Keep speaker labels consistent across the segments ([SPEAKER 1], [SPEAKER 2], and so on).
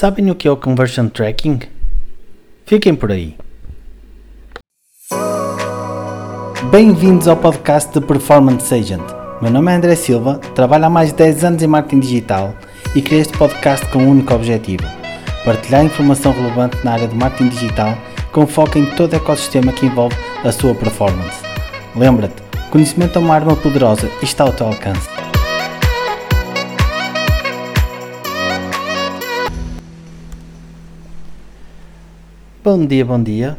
[SPEAKER 1] Sabem o que é o Conversion Tracking? Fiquem por aí. Bem-vindos ao podcast de Performance Agent. Meu nome é André Silva, trabalho há mais de 10 anos em marketing digital e criei este podcast com um único objetivo: partilhar informação relevante na área de marketing digital com foco em todo o ecossistema que envolve a sua performance. Lembra-te, conhecimento é uma arma poderosa e está ao teu alcance. Bom dia, bom dia.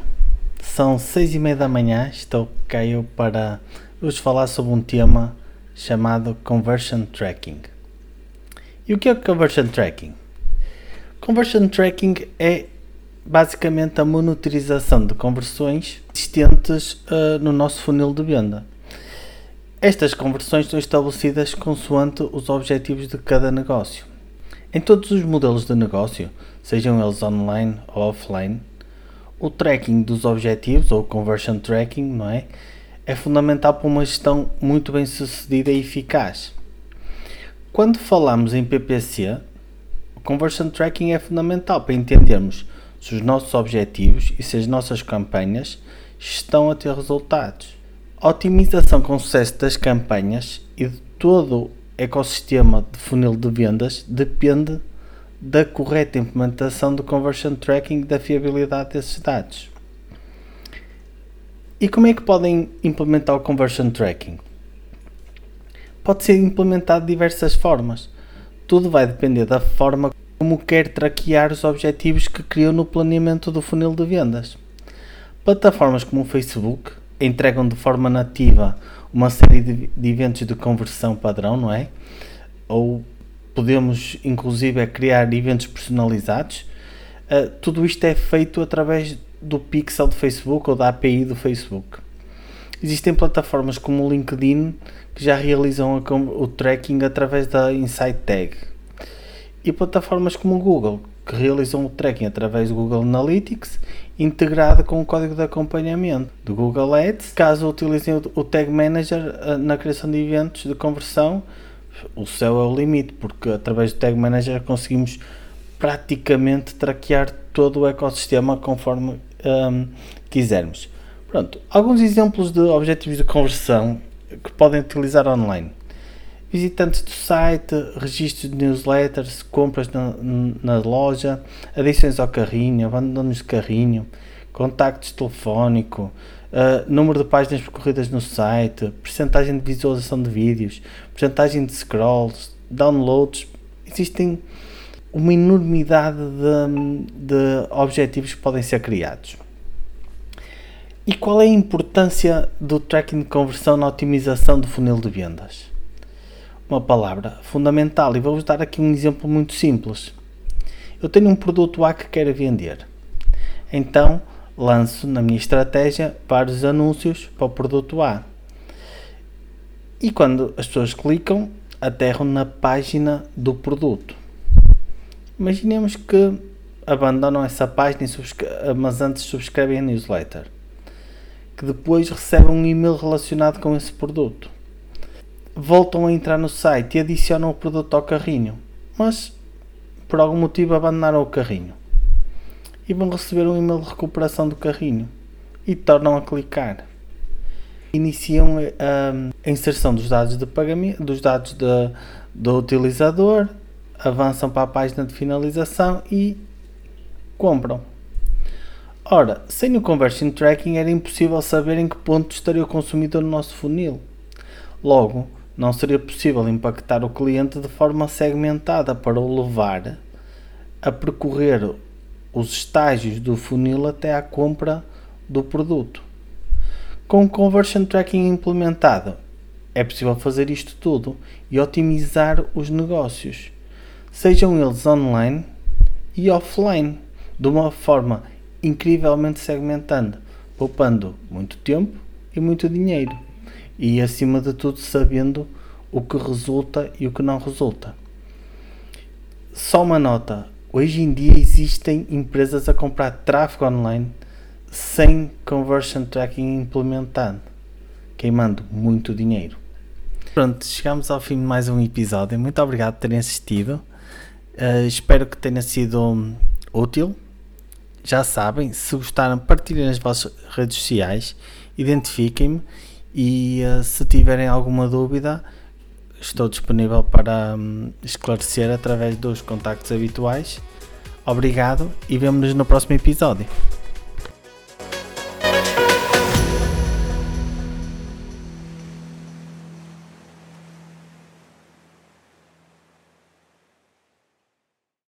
[SPEAKER 1] São seis e meia da manhã. Estou eu para vos falar sobre um tema chamado Conversion Tracking. E o que é Conversion Tracking? Conversion Tracking é basicamente a monitorização de conversões existentes uh, no nosso funil de venda. Estas conversões são estabelecidas consoante os objetivos de cada negócio. Em todos os modelos de negócio, sejam eles online ou offline, o tracking dos objetivos, ou conversion tracking, não é? É fundamental para uma gestão muito bem sucedida e eficaz. Quando falamos em PPC, o conversion tracking é fundamental para entendermos se os nossos objetivos e se as nossas campanhas estão a ter resultados. A otimização com sucesso das campanhas e de todo o ecossistema de funil de vendas depende da correta implementação do conversion tracking da fiabilidade desses dados. E como é que podem implementar o conversion tracking? Pode ser implementado de diversas formas. Tudo vai depender da forma como quer traquear os objetivos que criou no planeamento do funil de vendas. Plataformas como o Facebook entregam de forma nativa uma série de, eventos de conversão padrão, não é? Ou podemos inclusive é criar eventos personalizados. Uh, tudo isto é feito através do pixel do Facebook ou da API do Facebook. Existem plataformas como o LinkedIn que já realizam o tracking através da Insight Tag e plataformas como o Google que realizam o tracking através do Google Analytics integrado com o código de acompanhamento do Google Ads. Caso utilizem o Tag Manager ah, na criação de eventos de conversão, o céu é o limite, porque através do Tag Manager conseguimos praticamente traquear todo o ecossistema conforme um, quisermos. Pronto, alguns exemplos de objetivos de conversão que podem utilizar online. Visitantes do site, registros de newsletters, compras na, na loja, adições ao carrinho, abandonos de carrinho, contactos telefónico, uh, número de páginas percorridas no site, percentagem de visualização de vídeos, percentagem de scrolls, downloads. Existem uma enormidade de, de objetivos que podem ser criados. E qual é a importância do tracking de conversão na otimização do funil de vendas? Uma palavra fundamental e vou-vos dar aqui um exemplo muito simples. Eu tenho um produto A que quero vender. Então, lanço na minha estratégia vários anúncios para o produto A. E quando as pessoas clicam, aterram na página do produto. Imaginemos que abandonam essa página, mas antes subscrevem a newsletter. Que depois recebem um e-mail relacionado com esse produto. Voltam a entrar no site e adicionam o produto ao carrinho, mas por algum motivo abandonaram o carrinho e vão receber um e-mail de recuperação do carrinho e tornam a clicar. Iniciam a, inserção dos dados de pagamento, dos dados de, do utilizador, avançam para a página de finalização e compram. Ora, sem o conversion tracking era impossível saber em que ponto estaria o consumidor no nosso funil. Logo, não seria possível impactar o cliente de forma segmentada para o levar a percorrer os estágios do funil até à compra do produto. Com o Conversion Tracking implementado, é possível fazer isto tudo e otimizar os negócios, sejam eles online e offline, de uma forma incrivelmente segmentando, poupando muito tempo e muito dinheiro e, acima de tudo, sabendo o que resulta e o que não resulta. Só uma nota: Hoje em dia existem empresas a comprar tráfego online sem conversion tracking implementado, queimando muito dinheiro. Pronto, chegamos ao fim de mais um episódio. Muito obrigado por terem assistido. Uh, espero que tenha sido útil. Já sabem, se gostaram, partilhem nas vossas redes sociais, identifiquem-me e uh, se tiverem alguma dúvida, estou disponível para um, esclarecer através dos contactos habituais. Obrigado e vemo-nos no próximo episódio.